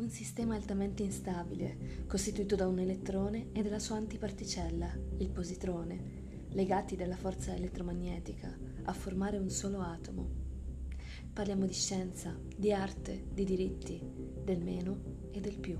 un sistema altamente instabile, costituito da un elettrone e dalla sua antiparticella, il positrone, legati dalla forza elettromagnetica a formare un solo atomo. Parliamo di scienza, di arte, di diritti, del meno e del più.